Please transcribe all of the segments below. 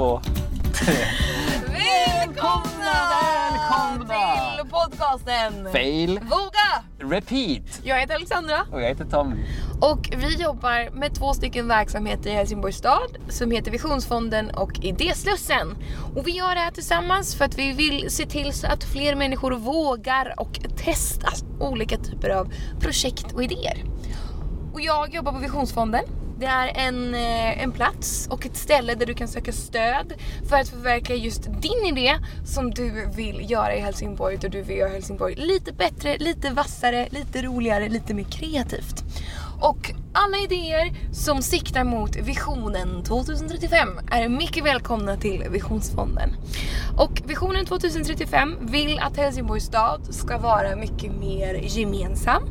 två, tre. Välkomna, Välkomna! till podcasten Fail, Våga! repeat. Jag heter Alexandra Och jag heter Tommy. och vi jobbar med två stycken verksamheter i Helsingborgs stad som heter Visionsfonden och Idéslussen. Och vi gör det här tillsammans för att vi vill se till så att fler människor vågar och testa olika typer av projekt och idéer. Och jag jobbar på Visionsfonden. Det är en, eh, en plats och ett ställe där du kan söka stöd för att förverkliga just din idé som du vill göra i Helsingborg. Där du vill göra Helsingborg lite bättre, lite vassare, lite roligare, lite mer kreativt. Och alla idéer som siktar mot visionen 2035 är mycket välkomna till Visionsfonden. Och visionen 2035 vill att Helsingborgs stad ska vara mycket mer gemensam,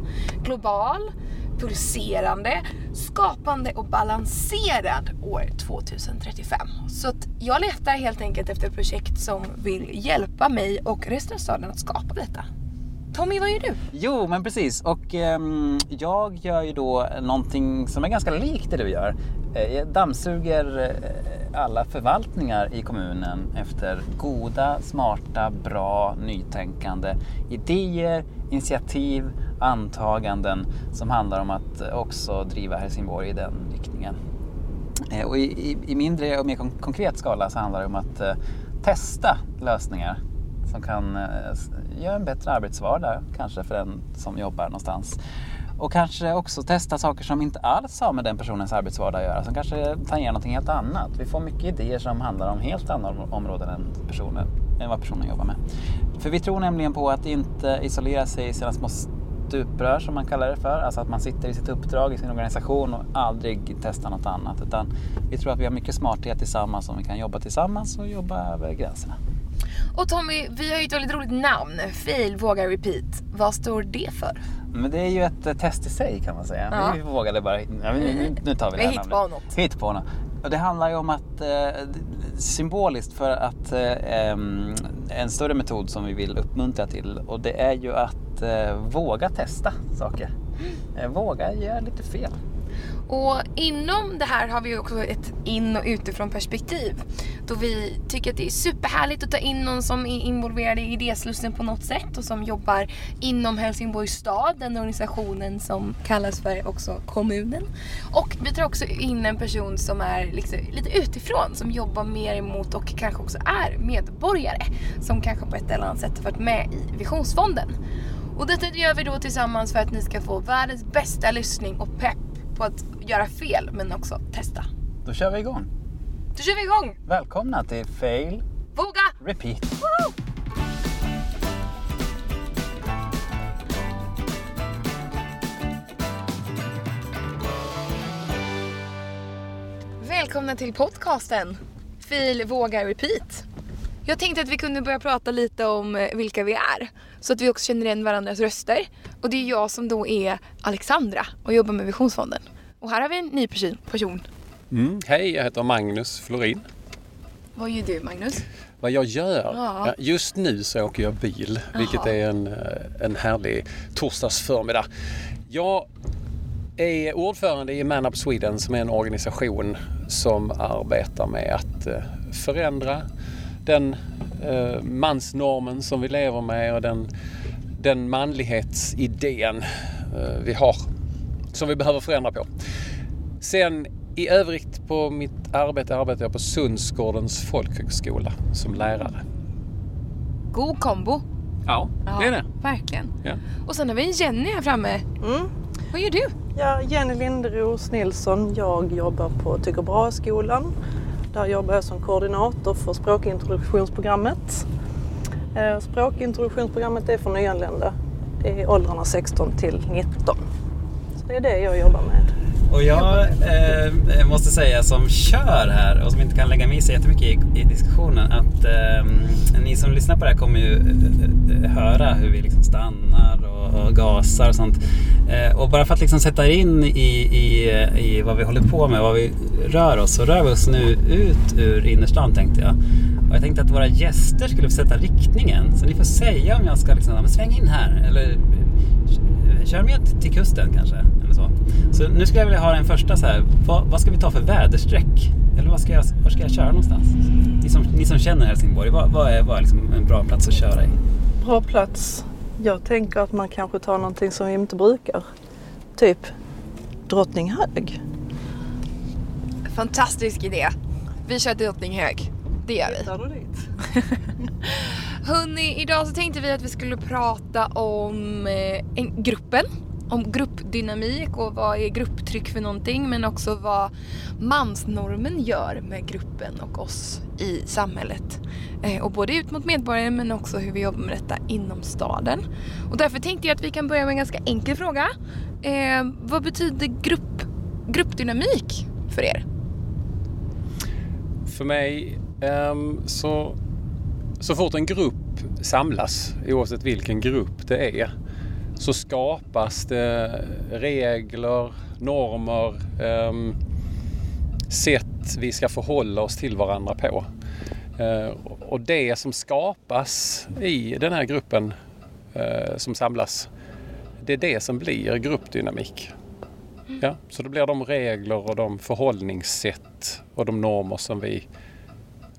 global, pulserande, skapande och balanserad år 2035. Så att jag letar helt enkelt efter projekt som vill hjälpa mig och resten av staden att skapa detta. Tommy, vad gör du? Jo, men precis. Och um, jag gör ju då någonting som är ganska likt det du gör. Eh, jag dammsuger eh, alla förvaltningar i kommunen efter goda, smarta, bra, nytänkande idéer, initiativ, antaganden som handlar om att också driva Helsingborg i den riktningen. Eh, och i, i, i mindre och mer konkret skala så handlar det om att testa lösningar som kan eh, göra en bättre arbetsvardag kanske för den som jobbar någonstans. Och kanske också testa saker som inte alls har med den personens arbetsvardag att göra, som kanske tangerar någonting helt annat. Vi får mycket idéer som handlar om helt andra områden än, personen, än vad personen jobbar med. För vi tror nämligen på att inte isolera sig i sina små stuprör som man kallar det för. Alltså att man sitter i sitt uppdrag i sin organisation och aldrig testar något annat. Utan vi tror att vi har mycket smarthet tillsammans om vi kan jobba tillsammans och jobba över gränserna. Och Tommy, vi har ju ett väldigt roligt namn. Fail, våga, repeat. Vad står det för? Men det är ju ett eh, test i sig kan man säga. Ja. Vi vågade bara, nu, nu tar vi det Vi här hittar namnet. på något. Hittar på något. Och det handlar ju om att eh, symboliskt för att eh, en större metod som vi vill uppmuntra till och det är ju att eh, våga testa saker. Eh, våga göra lite fel. Och inom det här har vi också ett in och utifrån perspektiv. Då vi tycker att det är superhärligt att ta in någon som är involverad i idéslussen på något sätt och som jobbar inom Helsingborgs stad, den organisationen som kallas för också kommunen. Och vi tar också in en person som är liksom lite utifrån, som jobbar mer emot och kanske också är medborgare. Som kanske på ett eller annat sätt har varit med i Visionsfonden. Och detta gör vi då tillsammans för att ni ska få världens bästa lyssning och pepp på att göra fel men också testa. Då kör vi igång. Då kör vi igång! Välkomna till Fail Våga! Repeat. Woo! Välkomna till podcasten Fil, våga, repeat. Jag tänkte att vi kunde börja prata lite om eh, vilka vi är. Så att vi också känner igen varandras röster. Och det är jag som då är Alexandra och jobbar med Visionsfonden. Och här har vi en ny person. Mm. Hej, jag heter Magnus Florin. Vad gör du Magnus? Vad jag gör? Ja. Just nu så åker jag bil, vilket Jaha. är en, eh, en härlig torsdagsförmiddag. Jag är ordförande i Man Up Sweden som är en organisation som arbetar med att eh, förändra den eh, mansnormen som vi lever med och den, den manlighetsidén eh, vi har som vi behöver förändra på. Sen i övrigt på mitt arbete arbetar jag på Sundsgårdens folkhögskola som lärare. God kombo. Ja, det är det. Verkligen. Ja. Och sen har vi en Jenny här framme. Mm. Vad gör du? Ja, Jenny Linderos Nilsson. Jag jobbar på Tycker Bra-skolan. Där jobbar jag som koordinator för språkintroduktionsprogrammet. Eh, språkintroduktionsprogrammet är för nyanlända. i åldrarna 16 till 19. Så det är det jag jobbar med. Och jag eh, eh, måste säga som kör här och som inte kan lägga mig i så jättemycket i, i diskussionen att eh, ni som lyssnar på det här kommer ju eh, eh höra hur vi liksom stannar och, och gasar och sånt. Eh, och bara för att liksom sätta er in i, i, eh, i vad vi håller på med, vad vi rör oss, så rör vi oss nu ut ur innerstan tänkte jag. Och jag tänkte att våra gäster skulle få sätta riktningen. Så ni får säga om jag ska liksom, "Ja, men sväng in här eller kör med till kusten kanske. Så. så nu skulle jag vilja ha en första så här. Vad, vad ska vi ta för väderstreck Eller vad ska jag, var ska jag köra någonstans? Ni som, ni som känner Helsingborg, vad, vad är, vad är liksom en bra plats att köra i? Bra plats. Jag tänker att man kanske tar någonting som vi inte brukar. Typ Drottninghög. Fantastisk idé. Vi kör till Drottninghög. Det gör vi. Hittar du dit? Hörni, idag så tänkte vi att vi skulle prata om eh, en, gruppen. Om gruppdynamik och vad är grupptryck för någonting men också vad mansnormen gör med gruppen och oss i samhället. Eh, och både ut mot medborgare men också hur vi jobbar med detta inom staden. Och därför tänkte jag att vi kan börja med en ganska enkel fråga. Eh, vad betyder grupp, gruppdynamik för er? För mig eh, så, så fort en grupp samlas, oavsett vilken grupp det är, så skapas det regler, normer, ehm, sätt vi ska förhålla oss till varandra på. Eh, och det som skapas i den här gruppen eh, som samlas, det är det som blir gruppdynamik. Ja, så det blir de regler och de förhållningssätt och de normer som vi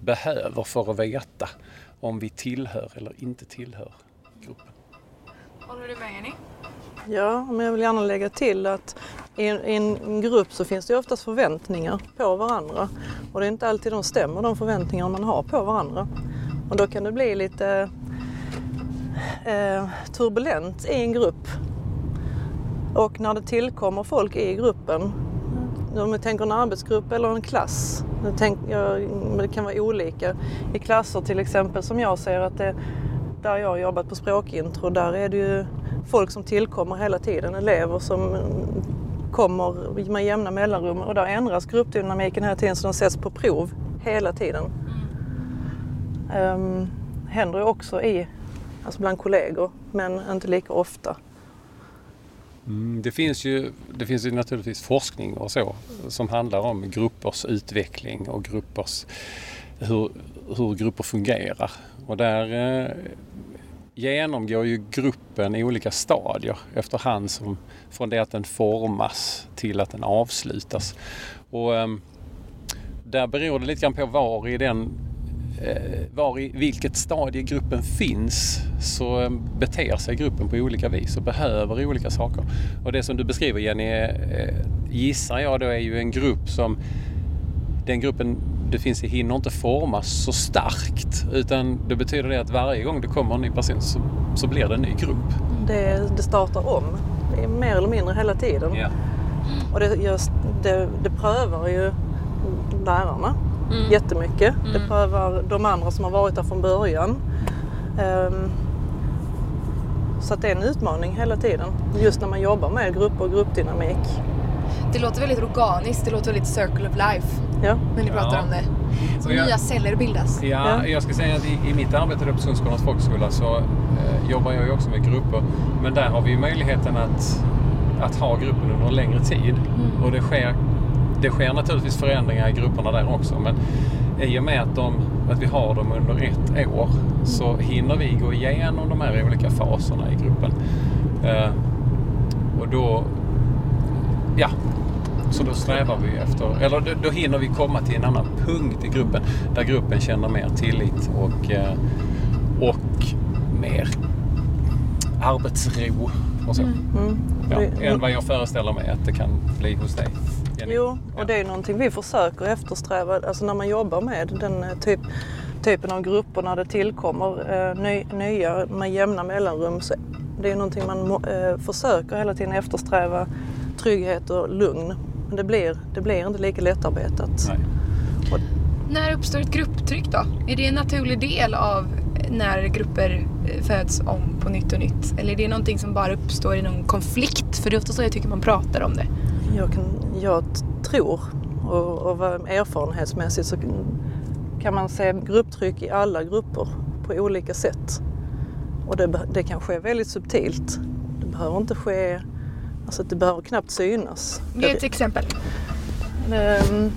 behöver för att veta om vi tillhör eller inte tillhör gruppen. Håller du med Jenny? Ja, men jag vill gärna lägga till att i en, i en grupp så finns det ju oftast förväntningar på varandra. Och det är inte alltid de stämmer, de förväntningar man har på varandra. Och då kan det bli lite eh, turbulent i en grupp. Och när det tillkommer folk i gruppen, om vi tänker en arbetsgrupp eller en klass, tänk, ja, men det kan vara olika. I klasser till exempel som jag ser att det, där jag har jobbat på språkintro, där är det ju folk som tillkommer hela tiden, elever som kommer med jämna mellanrum och där ändras gruppdynamiken hela tiden så de sätts på prov hela tiden. Um, händer ju också i, alltså bland kollegor men inte lika ofta. Mm, det, finns ju, det finns ju naturligtvis forskning och så som handlar om gruppers utveckling och gruppers, hur, hur grupper fungerar. Och där eh, genomgår ju gruppen i olika stadier efterhand som från det att den formas till att den avslutas. Och eh, där beror det lite grann på var i den eh, var i vilket stadie gruppen finns så ehm, beter sig gruppen på olika vis och behöver olika saker. Och det som du beskriver Jenny, eh, gissar jag då är ju en grupp som den gruppen det finns i hinner inte formas så starkt utan det betyder det att varje gång det kommer en ny person så, så blir det en ny grupp. Det, det startar om, det är mer eller mindre hela tiden. Ja. Och det, just, det, det prövar ju lärarna Mm. jättemycket. Det Mm. prövar de andra som har varit där från början. Ehm, så att det är en utmaning hela tiden. Just när man jobbar med grupper och gruppdynamik. Det låter väldigt organiskt, det låter väldigt circle of life Ja, när ni pratar Ja. om det. Så jag- nya celler bildas. Ja, Ja. jag ska säga att i, i mitt arbete på Sundskolans folkhögskola så eh, jobbar jag ju också med grupper. Men där har vi ju möjligheten att, att ha gruppen under en längre tid. Och det sker, det sker naturligtvis förändringar i grupperna där också. Men i och med att, de, att vi har dem under ett år så hinner vi gå igenom de här olika faserna i gruppen. Eh, och då, ja, så då strävar vi efter, eller då, då hinner vi komma till en annan punkt i gruppen där gruppen känner mer tillit och, eh, och mer arbetsro och så. mm. Ja, Det- än vad jag föreställer mig att det kan bli hos dig. Jenny. Jo, och det är någonting vi försöker eftersträva alltså när man jobbar med den eh, typ, typen av grupper när det tillkommer eh, ny, nya med jämna mellanrum. Så det är någonting man eh, försöker hela tiden eftersträva trygghet och lugn. Men det blir, det blir inte lika lättarbetat. Nej. När uppstår ett grupptryck då? Är det en naturlig del av när grupper eh, föds om på nytt och nytt? Eller är det någonting som bara uppstår i någon konflikt? För det är ofta så jag tycker man pratar om det. Jag, kan, jag tror och, och erfarenhetsmässigt så kan- man se grupptryck i alla grupper på olika sätt. Och det, det kan ske väldigt subtilt. Det behöver inte ske, alltså det behöver knappt synas. Ge ett exempel. Ehm,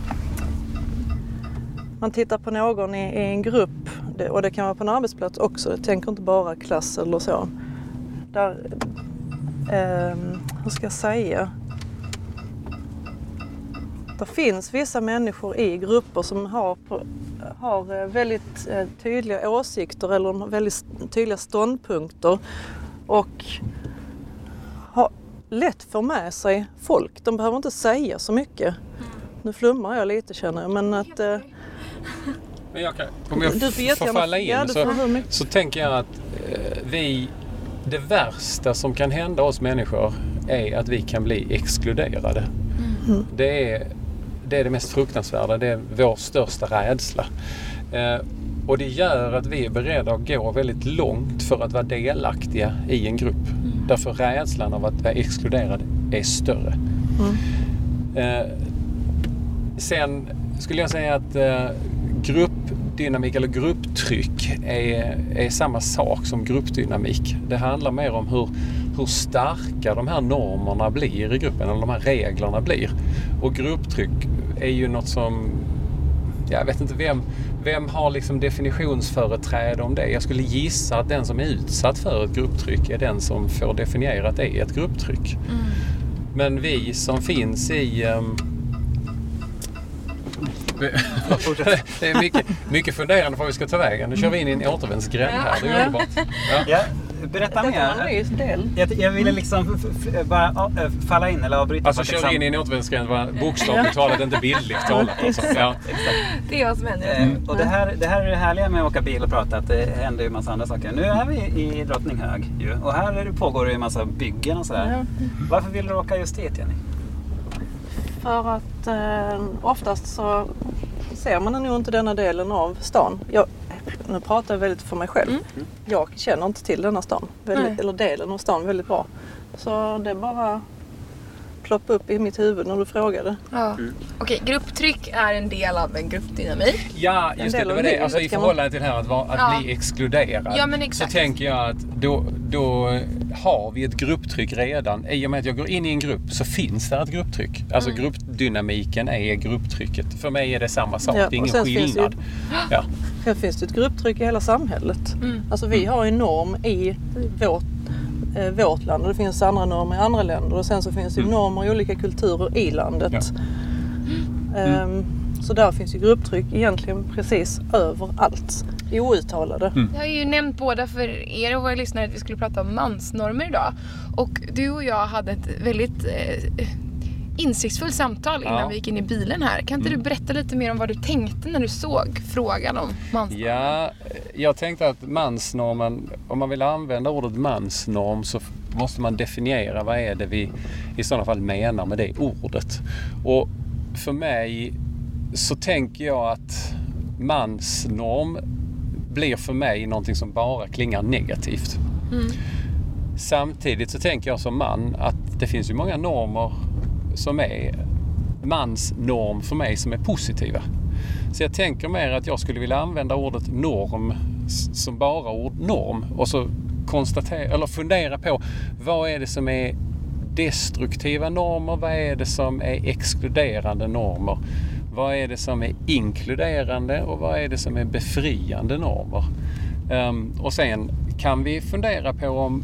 Man tittar på någon i, i en grupp det, och det kan vara på en arbetsplats också. Jag tänker inte bara klass eller så. Där, ehm, hur ska jag säga? det finns vissa människor i grupper som har, har eh, väldigt eh, tydliga åsikter eller väldigt tydliga ståndpunkter och lätt får med sig folk. De behöver inte säga så mycket. Nu flummar jag lite känner jag men att... Eh, men jag kan, om jag Du får får falla in ja, så, så tänker jag att eh, vi... Det värsta som kan hända oss människor är att vi kan bli exkluderade. Mm. Det, är, det är det mest fruktansvärda. Det är vår största rädsla. Eh, och det gör att vi är beredda att gå väldigt långt för att vara delaktiga i en grupp. Därför rädslan av att vara exkluderad är större. Eh, sen skulle jag säga att eh, gruppdynamik eller grupptryck är, är samma sak som gruppdynamik. Det handlar mer om hur, hur starka de här normerna blir i gruppen, eller de här reglerna blir. Och grupptryck är ju något som jag vet inte vem, vem har liksom definitionsföreträde om det. Jag skulle gissa att den som är utsatt för ett grupptryck är den som får definiera att det är ett grupptryck. Men vi som finns i... ehm, det är mycket, mycket funderande på var vi ska ta vägen. Nu kör vi in i en återvändsgränd här. Det är underbart. Ja. Berätta mer. Jag, jag ville liksom f- bara äh, falla in eller avbryta. Alltså kör vi in i en återvändsgränd var bokstavligt talat, inte bildligt talat. Alltså. Ja. Det är vad som händer. Eh, och det här, det här är det härliga med att åka bil och prata, att det händer ju en massa andra saker. Nu är vi i Drottninghög ju, och här pågår det ju en massa byggen och sådär. Ja. Varför vill du åka just dit Jenny? För att eh, oftast så ser man nog inte denna delen av stan. Jag, nu pratar jag väldigt för mig själv. Jag känner inte till denna stan, väldigt, eller delen av stan väldigt bra. Så det bara ploppa upp i mitt huvud när du frågade. Ja. Okej, grupptryck är en del av en gruppdynamik. Ja, just det. Det var det. Alltså, I förhållande till det här att, vara, att Ja. bli exkluderad. Ja, men så tänker jag att då, då har vi ett grupptryck redan. I och med att jag går in i en grupp så finns det ett grupptryck. Alltså Mm. gruppdynamiken är grupptrycket. För mig är det samma sak. Ja, det är ingen det ju- skillnad. Ja. Sen finns det ett grupptryck i hela samhället. Mm. Alltså vi har en norm i vårt, eh, vårt land och det finns andra normer i andra länder och sen så finns det Mm. normer i olika kulturer i landet. Ja. Ehm, Så där finns ju grupptryck egentligen precis överallt. Outtalade. Mm. Jag har ju nämnt båda för er och våra lyssnare att vi skulle prata om mansnormer idag. Och du och jag hade ett väldigt eh, insiktsfullt samtal innan Ja. Mm. vi gick in i bilen här. Kan inte du berätta lite mer om vad du tänkte när du såg frågan om mansnormer? Ja, jag tänkte att mansnormen, om man vill använda ordet mansnorm så måste man definiera vad är det vi i sådana fall menar med det ordet. Och för mig så tänker jag att mansnorm blir för mig någonting som bara klingar negativt. Mm. Samtidigt så tänker jag som man att det finns ju många normer som är mansnorm för mig som är positiva. Så jag tänker mer att jag skulle vilja använda ordet norm som bara ord norm och så konstatera eller fundera på vad är det som är destruktiva normer? Vad är det som är exkluderande normer? Vad är det som är inkluderande och vad är det som är befriande normer? Um, och sen kan vi fundera på om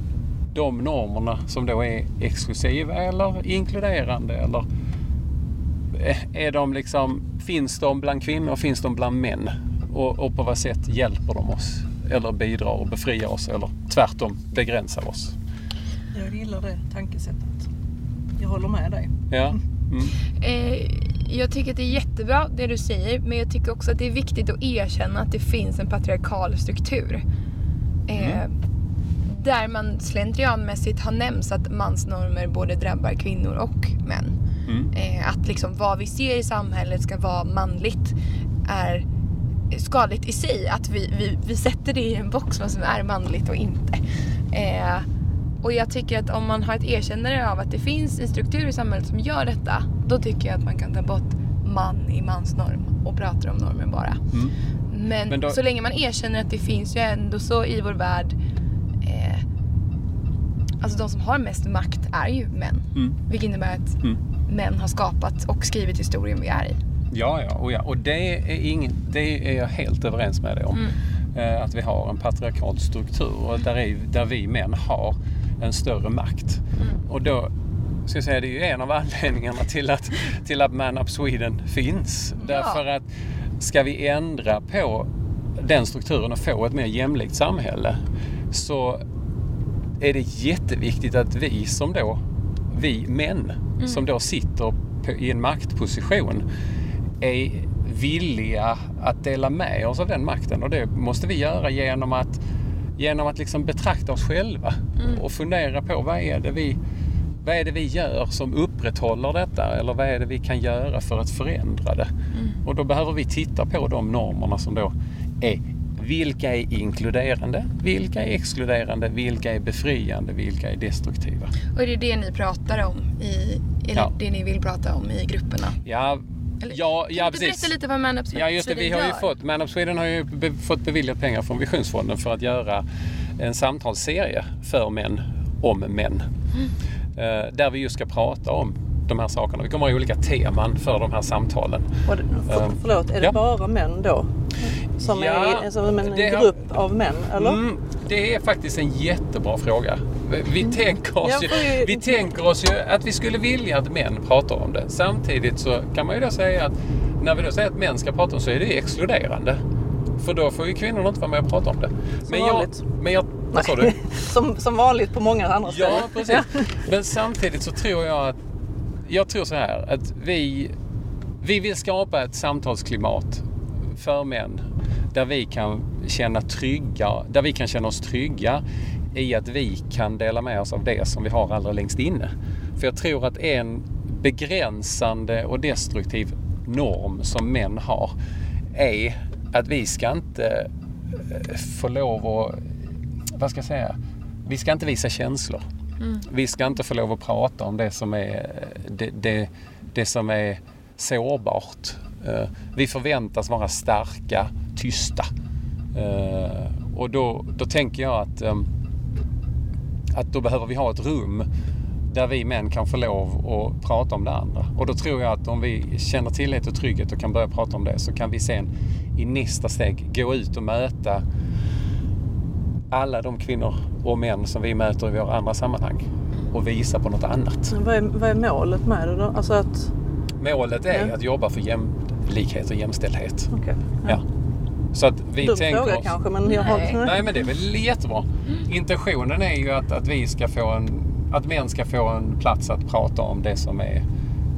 de normerna som då är exklusiva eller inkluderande eller eh, är de liksom, finns de bland kvinnor, finns de bland män? Och, och på vad sätt hjälper de oss? Eller bidrar och befriar oss eller tvärtom begränsar oss? Jag gillar det tankesättet. Jag håller med dig. Ja. Mm. Eh, jag tycker att det är jättebra det du säger men jag tycker också att det är viktigt att erkänna att det finns en patriarkal struktur. Eh, Där man slentrianmässigt har nämnt att mansnormer både drabbar kvinnor och män. Mm. Eh, att liksom vad vi ser i samhället ska vara manligt är skadligt i sig. Att vi, vi, vi sätter det i en box vad som är manligt och inte. Eh, och jag tycker att om man har ett erkännande av att det finns en struktur i samhället som gör detta, då tycker jag att man kan ta bort man i mansnorm och prata om normer bara. Mm. Men, Men då- så länge man erkänner att det finns ju ändå så i vår värld Alltså de som har mest makt är ju män. Mm. Vilket innebär att Mm. män har skapat och skrivit historien vi är i. Ja, ja, och, ja. och det, är ingen, det är jag helt överens med dig om. Eh, Att vi har en patriarkal struktur och där, är, där vi män har en större makt. Och då ska jag säga, det är ju en av anledningarna till att, till att Man Up Sweden finns. Därför att ska vi ändra på den strukturen och få ett mer jämlikt samhälle så är det jätteviktigt att vi som då, vi män som då sitter på, i en maktposition är villiga att dela med oss av den makten. Och det måste vi göra genom att, genom att liksom betrakta oss själva och fundera på vad är det vi vad är det vi gör som upprätthåller detta? Eller vad är det vi kan göra för att förändra det? Och då behöver vi titta på de normerna som då är vilka är inkluderande, vilka är exkluderande, vilka är befriande, vilka är destruktiva. Och är det det ni pratar om i, eller Ja. det ni vill prata om i grupperna? Ja, Eller, ja, kan ja du precis. berätta lite vad Man Up Ja just det, vi har ju fått, Man Up Sweden har ju be, fått beviljat pengar från Visionsfonden för att göra en samtalsserie för män om män. Eh, där vi just ska prata om de här sakerna. Vi kommer ha olika teman för de här samtalen. Och för, Ehm, förlåt, är det ja. bara män då? Som Ja, är som en det har- grupp av män, eller? Mm, det är faktiskt en jättebra fråga. Vi tänker, oss ju, ju- vi tänker oss ju att vi skulle vilja att män pratar om det. Samtidigt så kan man ju då säga att när vi då säger att män ska prata om så är det exkluderande. För då får ju kvinnorna inte vara med och prata om det. Men jag, vanligt. men jag, vad sa du? som, som vanligt på många andra ställen. Ja, precis. Men samtidigt så tror jag att... Jag tror så här att vi, vi vill skapa ett samtalsklimat för män där vi kan känna trygga, där vi kan känna oss trygga i att vi kan dela med oss av det som vi har allra längst inne. För jag tror att en begränsande och destruktiv norm som män har är att vi ska inte eh, få lov att, vad ska jag säga, vi ska inte visa känslor. Vi ska inte få lov att prata om det som är, det, det, det som är sårbart. Eh, Vi förväntas vara starka, tysta. Eh, Och då, då tänker jag att, ehm, att då behöver vi ha ett rum där vi män kan få lov att prata om det andra. Och då tror jag att om vi känner tillit och trygghet och kan börja prata om det så kan vi sen i nästa steg gå ut och möta alla de kvinnor och män som vi möter i våra andra sammanhang och visa på något annat. Vad är, vad är målet med det då? Alltså att... Målet är Ja. att jobba för jämlikhet och jämställdhet. Okej. Ja. Så att vi Dum tänker fråga oss... kanske men jag har... Nej. Nej men det är väl jättebra. Intentionen är ju att, att vi ska få en... Att män ska få en plats att prata om det som är...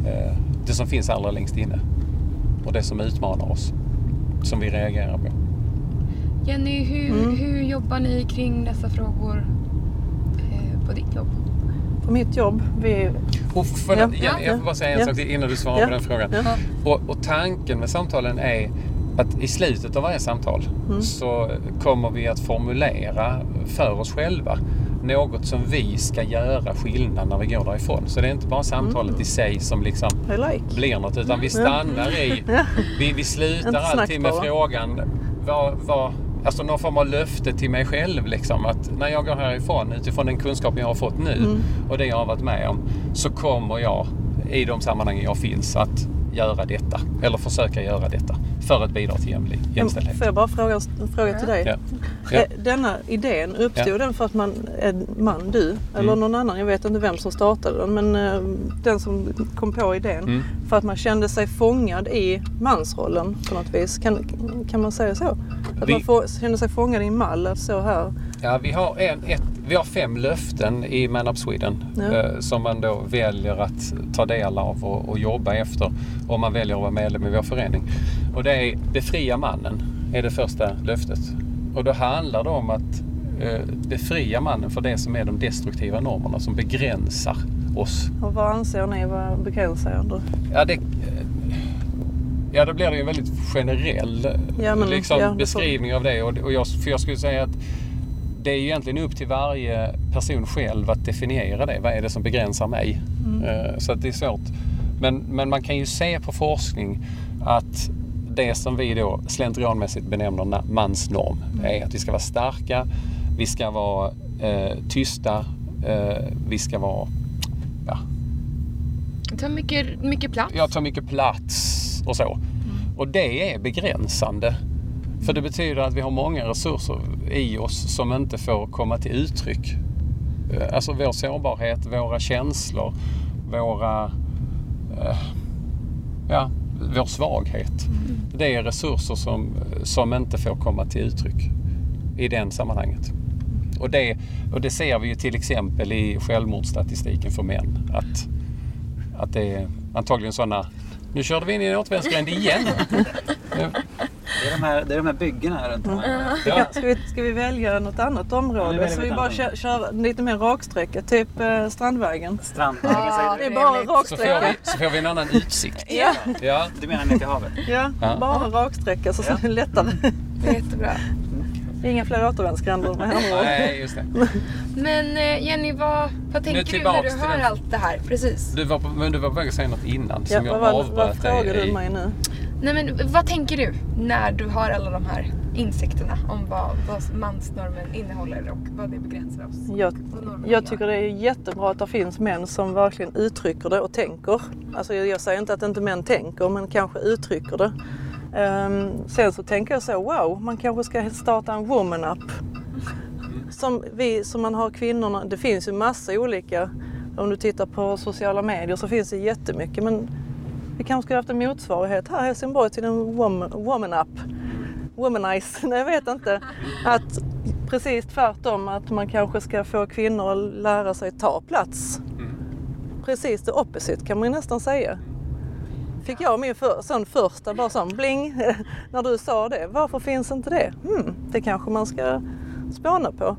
Eh, det som finns allra längst inne. Och det som utmanar oss. Som vi reagerar på. Jenny, hur, Mm. hur jobbar ni kring dessa frågor eh, på ditt jobb? På mitt jobb, vi... Och för, Ja, Jenny, ja, jag får bara säga en ja. sak till innan du svarar Ja. på den frågan. Ja. Och, och tanken med samtalen är att i slutet av varje samtal Mm. så kommer vi att formulera för oss själva något som vi ska göra skillnad när vi går därifrån. Så det är inte bara samtalet Mm. i sig som liksom like. blir något utan vi stannar i, vi, vi slutar alltid med frågan vad, vad, alltså någon form av löfte till mig själv liksom att när jag går härifrån utifrån den kunskap jag har fått nu Mm. och det jag har varit med om så kommer jag i de sammanhangen jag finns att göra detta eller försöka göra detta för att bidra till jämlik, jämställdhet. Får jag bara fråga en fråga till dig? Ja. Ja. Eh, Denna idén, uppstod Ja. den för att man är man, du, eller Mm. någon annan, jag vet inte vem som startade den, men eh, den som kom på idén, Mm. för att man kände sig fångad i mansrollen på något vis. Kan, kan man säga så? Att Vi- man får, kände sig fångad i en mall, att så här. Ja, vi, har en, ett, vi har fem löften i Man Up Sweden Ja. eh, som man då väljer att ta del av och, och jobba efter om man väljer att vara medlem i vår förening. Och det är befria mannen, är det första löftet. Och då handlar det om att eh, befria mannen för det som är de destruktiva normerna som begränsar oss. Och vad anser ni vara begränsande? Ja, det, eh, ja, då blir det ju en väldigt generell Ja, men- liksom, ja, beskrivning av det. Och, och jag, för jag skulle säga att det är ju egentligen upp till varje person själv att definiera det. Vad är det som begränsar mig? Mm. Eh, Så att det är svårt. Men, men man kan ju se på forskning att det som vi då slentrianmässigt benämner mansnorm Mm. är att vi ska vara starka, vi ska vara eh, tysta, eh, vi ska vara ja, tar mycket, mycket plats. jag tar mycket plats och så. Och det är begränsande. För det betyder att vi har många resurser i oss som inte får komma till uttryck. Eh, Alltså vår sårbarhet, våra känslor, våra, eh, ja, vår svaghet. Det är resurser som, som inte får komma till uttryck i den sammanhanget. Och det, och det ser vi ju till exempel i självmordsstatistiken för män. Att, att det är antagligen sådana... Nu körde vi in i en återvändsgränd igen. Det är de här, det är de här byggena här runt om. Ja. Ska vi, ska vi välja något annat område? så vi bara kör, kör lite mer raksträcka, typ eh, Strandvägen. Strandvägen säger Det är du. bara. Så, raksträcka. vi, så får vi en annan utsikt. Ja, Ja. Du menar ner till havet? ja, Ja. bara raksträcka så är det lättare. Det är jättebra. Inga fler återvändsgränder med ord. Nej, just det. Men eh, Jenny, vad, vad tänker du när du hör allt det här? Precis. Du var, på, men du var på väg att säga något innan Ja, som jag vad, vad, vad avbröt frågar dig du mig nu? Nej men vad tänker du när du har alla de här insikterna om vad, vad mansnormen innehåller och vad det begränsar oss? Jag, jag tycker det är jättebra att det finns män som verkligen uttrycker det och tänker. Alltså jag, jag säger inte att inte män tänker, men kanske uttrycker det. Ehm, sen så tänker jag så, wow, man kanske ska starta en woman-up. Som, vi, som man har kvinnorna, det finns ju massa olika. Om du tittar på sociala medier så finns det jättemycket. Men vi kanske skulle haft en motsvarighet här i Helsingborg till en woman, woman-up. Womanize, nej jag vet inte. Att precis tvärtom, att man kanske ska få kvinnor att lära sig ta plats. Precis det opposite kan man ju nästan säga. Fick jag min för, sån första, bara sån bling, när du sa det. Varför finns inte det? Hmm, det kanske man ska spåna på.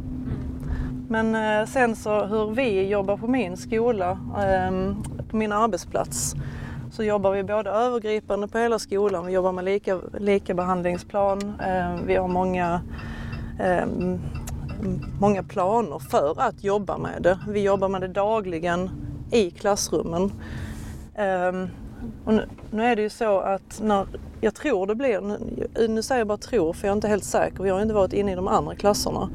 Men eh, sen så hur vi jobbar på min skola, ehm, på min arbetsplats, så jobbar vi både övergripande på hela skolan, vi jobbar med lika, likabehandlingsplan, eh, vi har många, eh, många planer för att jobba med det. Vi jobbar med det dagligen i klassrummen. Ehm, och nu, nu är det ju så att när, jag tror det blir, nu, nu säger jag bara tror för jag är inte helt säker, vi har inte varit inne i de andra klasserna.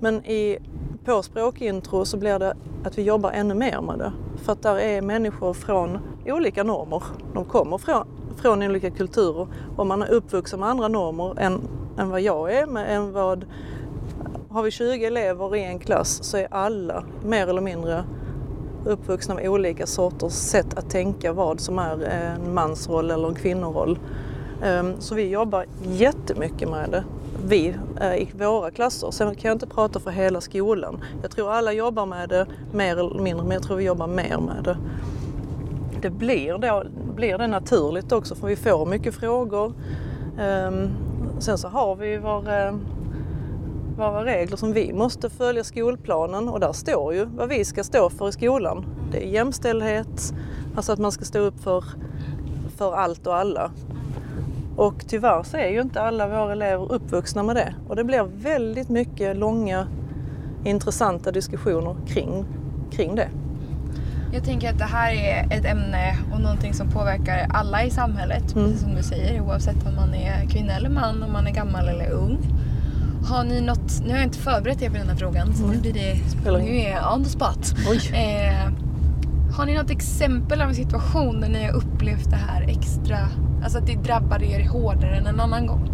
Men i, på språkintro så blir det att vi jobbar ännu mer med det. För att där är människor från olika normer. De kommer från, från olika kulturer och man är uppvuxen med andra normer än, än vad jag är. Med, än vad, har vi 20 elever i en klass så är alla mer eller mindre uppvuxna med olika sorters sätt att tänka vad som är en mansroll eller en kvinnoroll. Ehm, så vi jobbar jättemycket med det, vi eh, i våra klasser. Sen kan jag inte prata för hela skolan. Jag tror alla jobbar med det mer eller mindre, men jag tror vi jobbar mer med det. Det blir, då, blir det naturligt också för vi får mycket frågor. Ehm, sen så har vi våra, våra regler som vi måste följa skolplanen och där står ju vad vi ska stå för i skolan. Det är jämställdhet, alltså att man ska stå upp för, för allt och alla. Och tyvärr så är ju inte alla våra elever uppvuxna med det och det blir väldigt mycket långa intressanta diskussioner kring, kring det. Jag tänker att det här är ett ämne och någonting som påverkar alla i samhället. Mm. Precis som du säger, oavsett om man är kvinna eller man, om man är gammal eller ung. Har ni något, nu har jag inte förberett er på den här frågan så nu blir det, nu är jag on the spot. Eh, har ni något exempel av en situation där ni har upplevt det här extra, alltså att det drabbade er hårdare än en annan gång?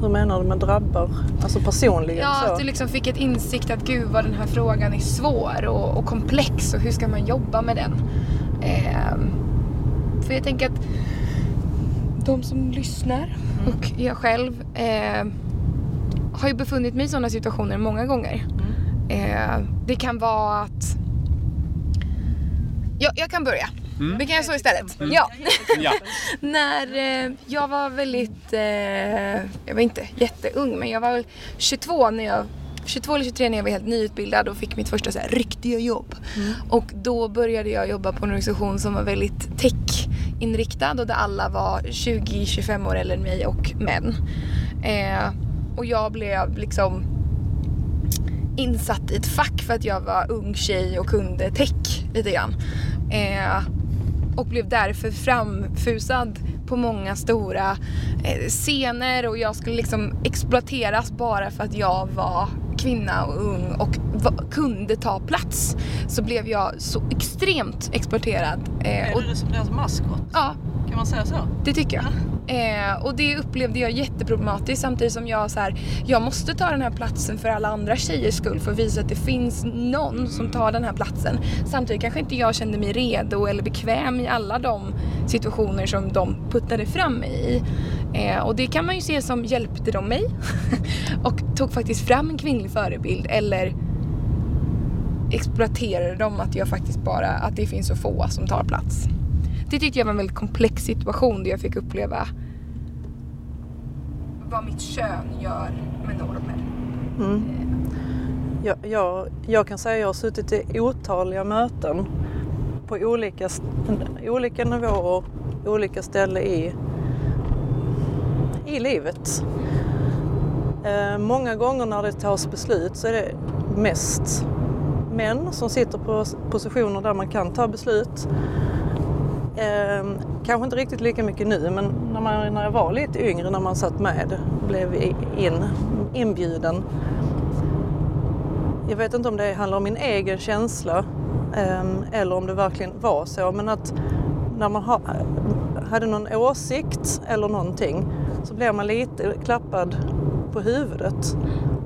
Hur menar du med drabbar? Alltså personligen Ja, så? att du liksom fick ett insikt att gud vad den här frågan är svår och, och komplex och hur ska man jobba med den? Ehm, för jag tänker att de som lyssnar och jag själv eh, har ju befunnit mig i sådana situationer många gånger. Eh, det kan vara att... Ja, jag kan börja. Vi kan göra så istället. Ja. Ja. När eh, jag var väldigt, eh, jag var inte jätteung men jag var väl 22 när jag 22 eller 23 när jag var helt nyutbildad och fick mitt första så här, riktiga jobb. Och då började jag jobba på en organisation som var väldigt tech-inriktad och där alla var 20-25 år äldre än mig och män. Eh, och jag blev liksom insatt i ett fack för att jag var ung tjej och kunde tech lite grann. Eh, och blev därför framfusad på många stora eh, scener och jag skulle liksom exploateras bara för att jag var kvinna och ung och kunde ta plats. Så blev jag så extremt exploaterad. Eh, och, som deras maskot? ja, Kan man säga så? Det tycker jag. Eh, och det upplevde jag jätteproblematiskt samtidigt som jag så här, jag måste ta den här platsen för alla andra tjejers skull för att visa att det finns någon som tar den här platsen. Samtidigt kanske inte jag kände mig redo eller bekväm i alla de situationer som de puttade fram mig i. Eh, och det kan man ju se som hjälpte de mig och tog faktiskt fram en kvinnlig förebild eller exploaterade de att jag faktiskt bara, att det finns så få som tar plats. Det tyckte jag var en väldigt komplex situation där jag fick uppleva vad mitt kön gör med normer. Mm. Jag, jag, jag kan säga att jag har suttit i otaliga möten på olika, olika nivåer, olika ställen i, i livet. Eh, många gånger när det tas beslut så är det mest män som sitter på positioner där man kan ta beslut. Eh, kanske inte riktigt lika mycket nu men när, man, när jag var lite yngre när man satt med blev in, inbjuden. Jag vet inte om det handlar om min egen känsla eh, eller om det verkligen var så men att när man ha, hade någon åsikt eller någonting så blir man lite klappad på huvudet.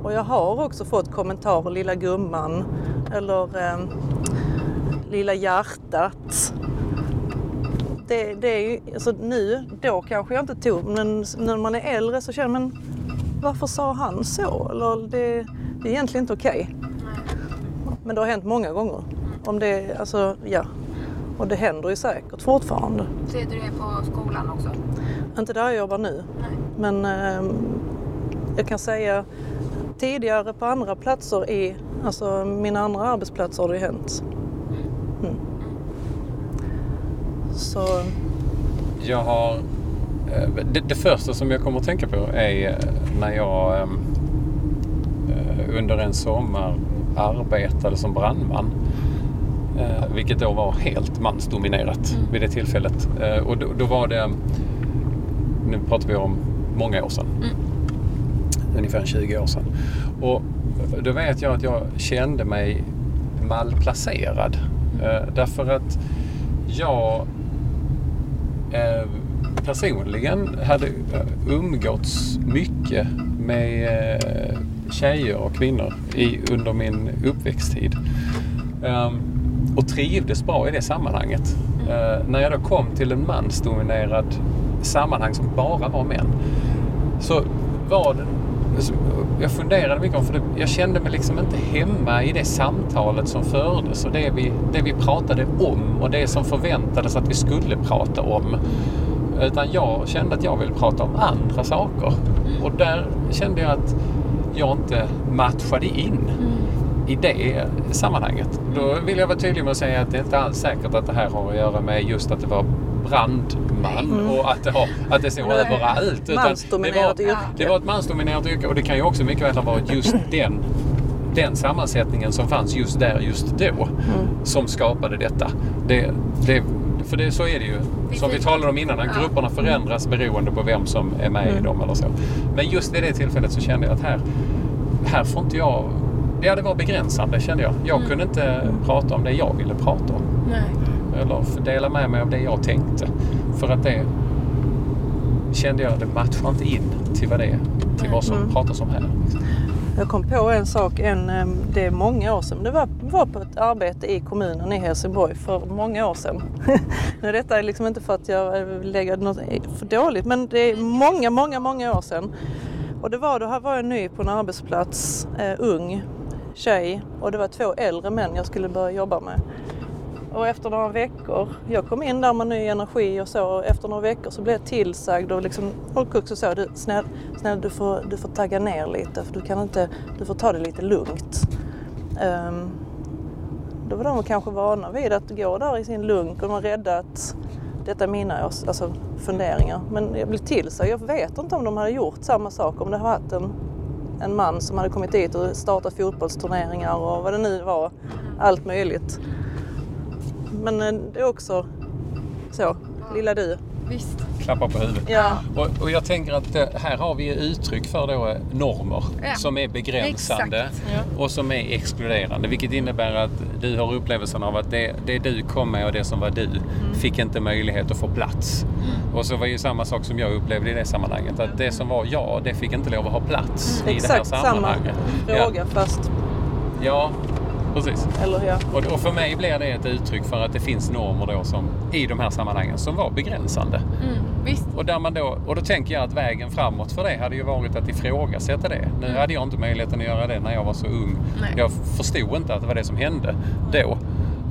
Och jag har också fått kommentarer, lilla gumman eller eh, lilla hjärtat. Det, det är ju, alltså nu, då kanske jag inte tog, men när man är äldre så känner man varför sa han så? Eller det, det är egentligen inte okej. Okay. Men det har hänt många gånger. Om det, alltså, ja. Och det händer ju säkert fortfarande. Ser du det på skolan också? Inte där jag jobbar nu. Nej. Men eh, jag kan säga tidigare på andra platser i, alltså mina andra arbetsplatser har det hänt. Mm. Så... Jag har... Eh, det, det, första som jag kommer att tänka på är eh, när jag ehm, eh, under en sommar arbetade som brandman. Vilket då var helt mansdominerat mm. vid det tillfället. Och då, då, var det, nu pratar vi om många år sedan. Mm ungefär 20 år sedan. Och då vet jag att jag kände mig malplacerad. Eh, därför att jag eh, personligen hade eh, umgåtts mycket med tjejer och kvinnor i, under min uppväxttid. Um, och trivdes bra i det sammanhanget. Uh, när jag då kom till en mansdominerad sammanhang som bara var män så var det jag funderade mycket om, för jag kände mig liksom inte hemma i det samtalet som fördes och det vi, det vi pratade om och det som förväntades att vi skulle prata om. Utan jag kände att jag ville prata om andra saker. Och där kände jag att jag inte matchade in i det sammanhanget. Då vill jag vara tydlig med att säga att det är inte alls säkert att det här har att göra med just att det var brandman mm. och att det, har, att det så överallt. Mansdominerat yrke. Det var ett mansdominerat yrke och det kan ju också mycket väl ha varit just den den sammansättningen som fanns just där, just då, mm. som skapade detta. Det, det, för det, så är det ju. Som vi talade om innan, att grupperna förändras beroende på vem som är med mm. i dem eller så. Men just vid det tillfället så kände jag att här, här får inte jag... Ja, det var begränsande kände jag. Jag mm. kunde inte prata om det jag ville prata om. Nej eller dela med mig av det jag tänkte. För att det kände jag, det matchar inte in till vad det är, till vad som mm. pratas om här. Jag kom på en sak, en, det är många år sedan. Det var, var på ett arbete i kommunen i Helsingborg för många år sedan. nu detta är liksom inte för att jag lägger något för dåligt men det är många, många, många år sedan. Och det var, då här var jag ny på en arbetsplats, eh, ung tjej och det var två äldre män jag skulle börja jobba med. Och efter några veckor, jag kom in där med ny energi och så, efter några veckor så blev jag tillsagd och liksom, folk också sa, du, snäll, snäll du, får, du får tagga ner lite för du kan inte, du får ta det lite lugnt. Um, då var de kanske vana vid att gå där i sin lunk och de var rädda att detta är mina alltså, funderingar. Men jag blev tillsagd, jag vet inte om de hade gjort samma sak om det hade varit en, en man som hade kommit dit och startat fotbollsturneringar och vad det nu var. Allt möjligt. Men eh, det är också så, lilla du. Visst. klappar på huvudet. Ja. Och, och jag tänker att det, här har vi uttryck för då eh, normer Ja. som är begränsande Exakt. Ja. och som är exkluderande. Vilket innebär att du har upplevelsen av att det, det du kom med och det som var du fick inte möjlighet att få plats. Och så var ju samma sak som jag upplevde i det sammanhanget. Att det som var jag, det fick inte lov att ha plats i det här Exakt samma sammanhanget. fråga fast, Ja, ja precis. eller ja. Och, och för mig blir det ett uttryck för att det finns normer då som, i de här sammanhangen som var begränsande. Mm, visst. Och, där man då, och då tänker jag att vägen framåt för det hade ju varit att ifrågasätta det. Nu hade jag inte möjligheten att göra det när jag var så ung. Nej. Jag förstod inte att det var det som hände då.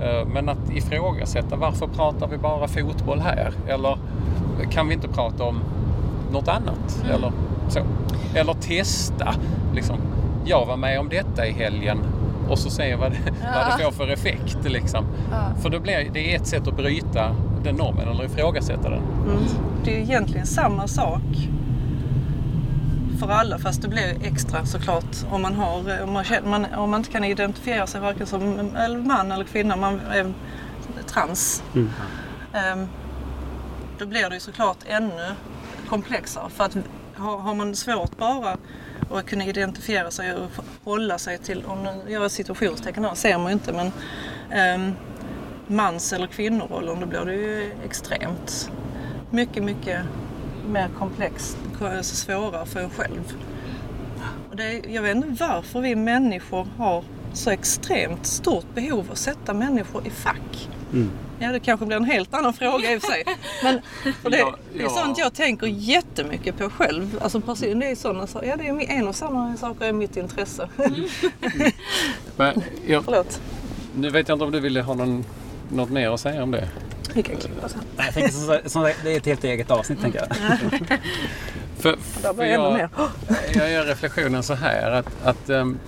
Eh, Men att ifrågasätta, varför pratar vi bara fotboll här? Eller kan vi inte prata om något annat? Mm. Eller så. Eller testa. Liksom, jag var med om detta i helgen och så se vad det, vad det får för effekt. Liksom. Ja. För då blir det är ett sätt att bryta den normen eller ifrågasätta den. Mm. Det är egentligen samma sak för alla fast det blir extra såklart om man, har, om man, känner, man, om man inte kan identifiera sig varken som man eller kvinna, man är trans. Ehm, då blir det ju såklart ännu komplexare för att har, har man svårt bara och kunna identifiera sig och hålla sig till, om nu gör jag situationstecken här, ser man ju inte men um, mans eller kvinnorollen då blir det ju extremt mycket, mycket mer komplext, alltså svårare för en själv. Och det, jag vet inte varför vi människor har så extremt stort behov av att sätta människor i fack. Ja, det kanske blir en helt annan fråga i och för sig. Men för det, Ja, det är ja. sånt jag tänker jättemycket på själv. Alltså person, det är sådana saker. Ja, det är en och samma saker är mitt intresse. Men jag, Förlåt. nu vet jag inte om du ville ha någon, något mer att säga om det? Vi kan klippa sen. Jag tänker det är ett helt eget avsnitt tänker jag. För, Där för ännu jag, jag gör reflektionen så här att, att um,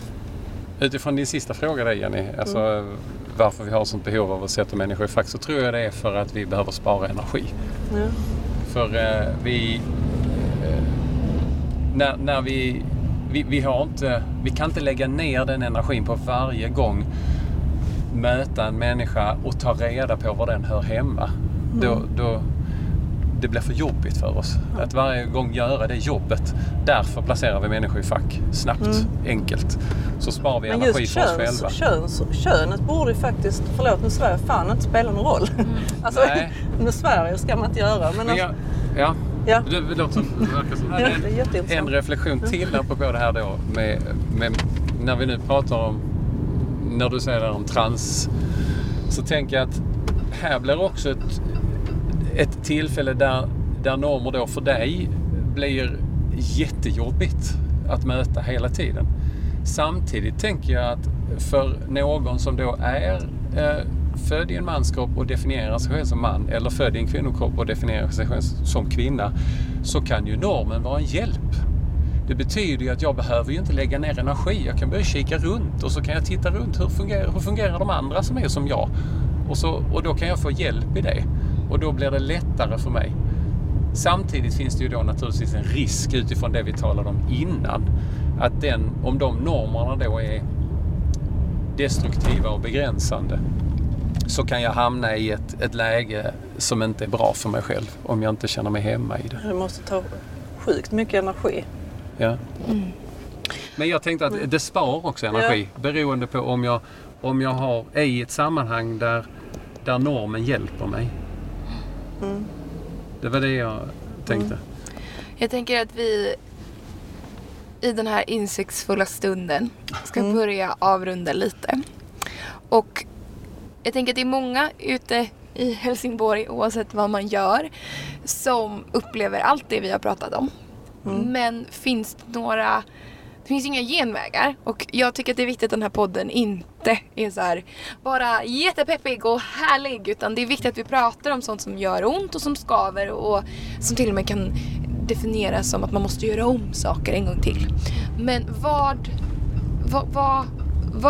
utifrån din sista fråga där Jenny, alltså Mm. varför vi har sånt behov av att sätta människor i fack så tror jag det är för att vi behöver spara energi. Ja. För eh, vi... eh, när, när vi, vi... Vi har inte... Vi kan inte lägga ner den energin på varje gång möta en människa och ta reda på var den hör hemma. Då, då, det blir för jobbigt för oss. Att varje gång göra det jobbet. Därför placerar vi människor i fack. Snabbt, enkelt. Så sparar vi Men energi just för oss själva. köns, könet borde ju faktiskt, förlåt nu svär jag, fan inte spela någon roll. Alltså, Nej. nu svär jag ska man inte göra. Men Men alltså, jag, ja, ja. Det, det låter som, det verkar som Ja, det en reflektion till apropå det här då med, med, när vi nu pratar om, när du säger det om trans, så tänker jag att här blir också ett, ett tillfälle där, där normer då för dig blir jättejobbigt att möta hela tiden. Samtidigt tänker jag att för någon som då är eh, född i en manskropp och definierar sig själv som man eller född i en kvinnokropp och definierar sig själv som kvinna så kan ju normen vara en hjälp. Det betyder ju att jag behöver ju inte lägga ner energi. Jag kan börja kika runt och så kan jag titta runt. Hur fungerar, hur fungerar de andra som är som jag? Och, så, och då kan jag få hjälp i det. Och då blir det lättare för mig. Samtidigt finns det ju då naturligtvis en risk utifrån det vi talade om innan. Att den, om de normerna då är destruktiva och begränsande så kan jag hamna i ett, ett läge som inte är bra för mig själv om jag inte känner mig hemma i det. Det måste ta sjukt mycket energi. Ja. Men jag tänkte att det spar också energi beroende på om jag, om jag har, är i ett sammanhang där, där normen hjälper mig. Det var det jag tänkte. Jag tänker att vi i den här insiktsfulla stunden ska börja avrunda lite. Och jag tänker att det är många ute i Helsingborg, oavsett vad man gör, som upplever allt det vi har pratat om. Men finns det några det finns inga genvägar och jag tycker att det är viktigt att den här podden inte är så här bara jättepeppig och härlig utan det är viktigt att vi pratar om sånt som gör ont och som skaver och som till och med kan definieras som att man måste göra om saker en gång till. Men vad, vad, vad, vad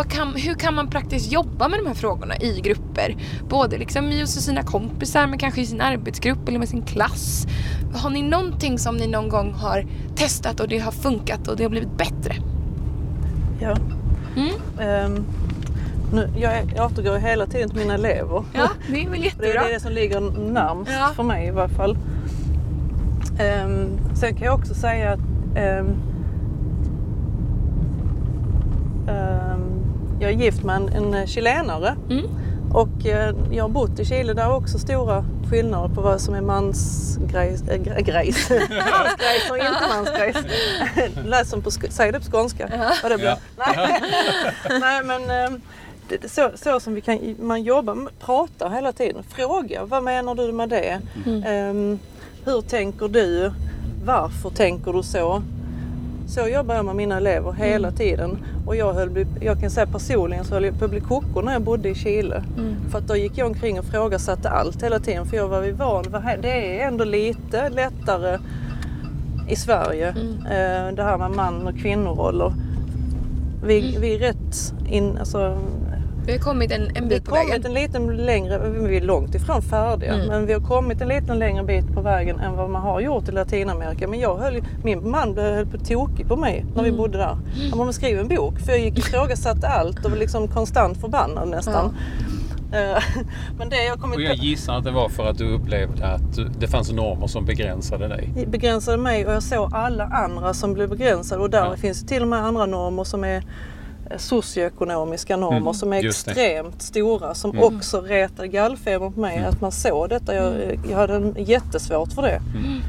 kan, hur kan man praktiskt jobba med de här frågorna i grupper? Både liksom just sina kompisar men kanske i sin arbetsgrupp eller med sin klass. Har ni någonting som ni någon gång har testat och det har funkat och det har blivit bättre? Ja. Mm. Ehm, nu, jag, jag återgår hela tiden till mina elever. Ja, det är väl Det är jättebra. det som ligger närmst Ja. för mig i varje fall. Ehm, sen kan jag också säga att ehm, ehm, jag är gift med en, en chilenare. Mm. Och eh, jag har bott i Chile. Där är också stora skillnader på vad som är mansgrejs. Äh, gre- grejs. mansgrejs och inte mansgrejs. Lät som på, säg det på skånska. Vad det blir. Nej. Nej men eh, det, så, så som vi kan, man jobbar, pratar hela tiden. Fråga, vad menar du med det? Ehm, hur tänker du? Varför tänker du så? Så jobbar jag med mina elever hela tiden. Och jag, höll, jag kan säga personligen så höll jag på att bli koko när jag bodde i Chile. För att då gick jag omkring och frågasatte allt hela tiden. För jag var vid van, det är ändå lite lättare i Sverige. Eh, det här med man och kvinnoroller. Vi, vi är rätt in, alltså, Vi har kommit en, en vi har bit på vägen. kommit en liten längre, vi är långt ifrån färdiga, Mm. men vi har kommit en liten längre bit på vägen än vad man har gjort i Latinamerika. Men jag höll, min man blev- höll på tokig på mig när Mm. vi bodde där. Han bara, skriv en bok. För jag gick ifrågasatte allt och var liksom konstant förbannad nästan. Eh, Men det jag kommit Och jag gissar att det var för att du upplevde att det fanns normer som begränsade dig. begränsade mig och jag såg alla andra som blev begränsade och där Ja. finns det till och med andra normer som är socioekonomiska normer Mm, som är extremt stora som Mm. också retade gallfeber på mig Mm. att man såg detta. Jag, jag hade en jättesvårt för det. Mm.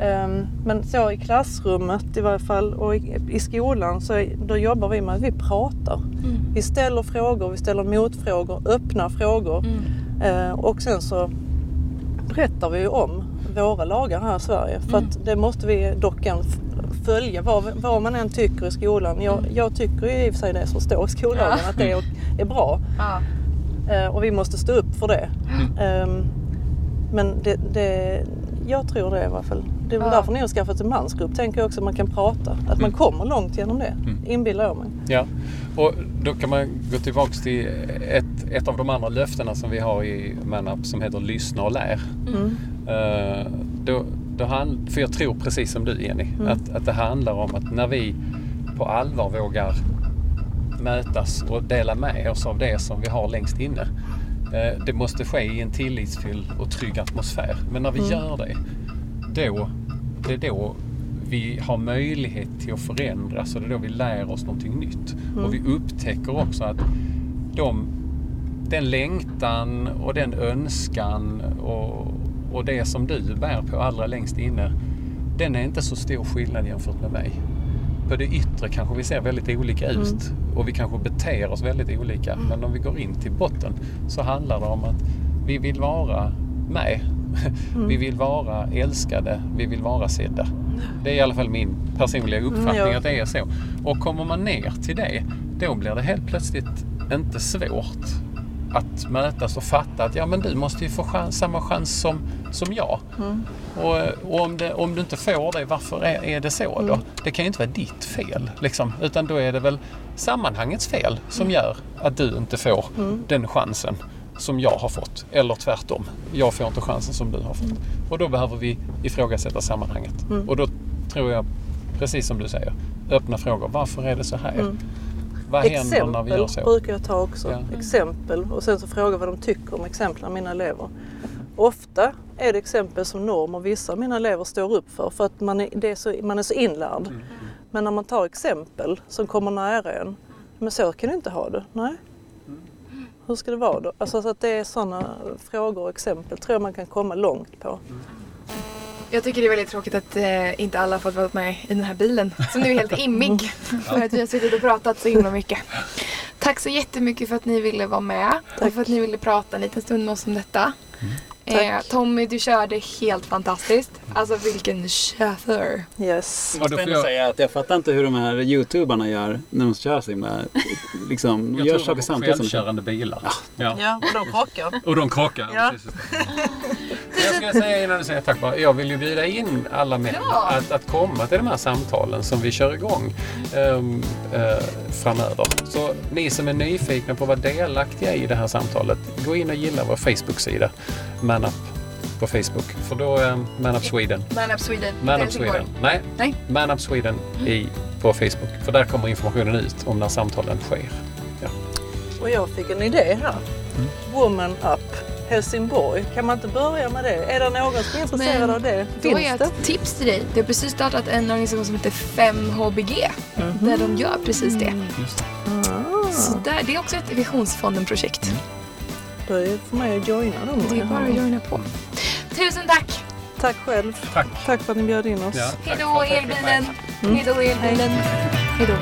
Ehm, men så i klassrummet i varje fall och i, i skolan så då jobbar vi med att vi pratar. Mm. Vi ställer frågor, vi ställer motfrågor, öppna frågor. Mm. Eh, och sen så berättar vi om våra lagar här i Sverige. För Mm. att det måste vi dock följa vad, vad man än tycker i skolan. Jag, Mm. jag tycker ju i och för sig det som står i skollagen Ja. att det är, är bra. Ja. Eh, och vi måste stå upp för det. Mm. Ehm, men det, det, jag tror det i alla fall. Det är väl Ja. därför ni har skaffat en mansgrupp. Tänker jag också att man kan prata. Att man Mm. kommer långt genom det. Mm. Inbillar jag mig. Ja, och då kan man gå tillbaks till ett, ett av de andra löftena som vi har i Manup som heter Lyssna och lär. Mm. Eh, då, då hand, för jag tror precis som du Jenny, Mm. att, att det handlar om att när vi på allvar vågar mötas och dela med oss av det som vi har längst inne. Eh, det måste ske i en tillitsfull och trygg atmosfär. Men när vi Mm. gör det, då, det är då vi har möjlighet till att förändras och det är då vi lär oss någonting nytt. Mm. Och vi upptäcker också att de, den längtan och den önskan och, och det som du bär på allra längst inne, den är inte så stor skillnad jämfört med mig. På det yttre kanske vi ser väldigt olika ut och vi kanske beter oss väldigt olika. Men om vi går in till botten så handlar det om att vi vill vara med. Vi vill vara älskade, vi vill vara sedda. Det är i alla fall min personliga uppfattning Mm, ja. att det är så. Och kommer man ner till det, då blir det helt plötsligt inte svårt att mötas och fatta att ja men du måste ju få chans, samma chans som, som jag. Mm. Och, och om, det, om du inte får det, varför är, är det så då? Det kan ju inte vara ditt fel. Liksom, utan då är det väl sammanhangets fel som gör att du inte får den chansen som jag har fått. Eller tvärtom, jag får inte chansen som du har fått. Och då behöver vi ifrågasätta sammanhanget. Mm. Och då tror jag, precis som du säger, öppna frågor. Varför är det så här? Mm. Vad händer när vi gör Exempel så? brukar jag ta också. Ja. Exempel och sen så fråga vad de tycker om exemplen mina elever. Ofta är det exempel som norm och vissa av mina elever står upp för för att man är, är så, man är så inlärd. Mm. Men när man tar exempel som kommer nära en. Men så kan du inte ha det. Nej. Hur ska det vara då? Alltså så att det är sådana frågor och exempel tror jag man kan komma långt på. Jag tycker det är väldigt tråkigt att eh, inte alla har fått vara med i den här bilen som nu är helt immig. För att vi har suttit och pratat så himla mycket. Tack så jättemycket för att ni ville vara med och Tack. för att ni ville prata en liten stund med oss om detta. Eh, Tack. Tommy, du körde helt fantastiskt. Alltså vilken chaufför. Yes. Jag Ja, måste då får ändå jag- säga att jag fattar inte hur de här youtubarna gör när de kör så himla... Liksom, de Jag gör tror saker samtidigt som de kör. självkörande bilar. Ja. Ja, och de krockar. Och de krockar. Ja. Jag ska säga innan du säger tack bara, jag vill ju bjuda in alla med Ja. att, att komma till de här samtalen som vi kör igång um, framöver. Så ni som är nyfikna på att vara delaktiga i det här samtalet, gå in och gilla vår Facebook-sida Manup på Facebook. För då um, Manup Sweden. Man Up Sweden. Manup Helsingborg. Sweden. Nej, Nej. Manup Sweden i, på Facebook. För där kommer informationen ut om när samtalen sker. Och jag fick en idé här. Woman Up Helsingborg. Kan man inte börja med det? Är det någon som är intresserad av det? Då har Finns jag det? ett tips till dig. Det har precis startat en organisation som heter 5HBG. Mhm. Där de gör precis det. Just det. Ah, Så där, det är också ett Visionsfonden-projekt. då är det för mig att joina dem. Det är bara att joina på. Tusen tack! Tack själv. Tack. Tack för att ni bjöd in oss. Ja. Hejdå elbilen! Hejdå elbilen! Hejdå!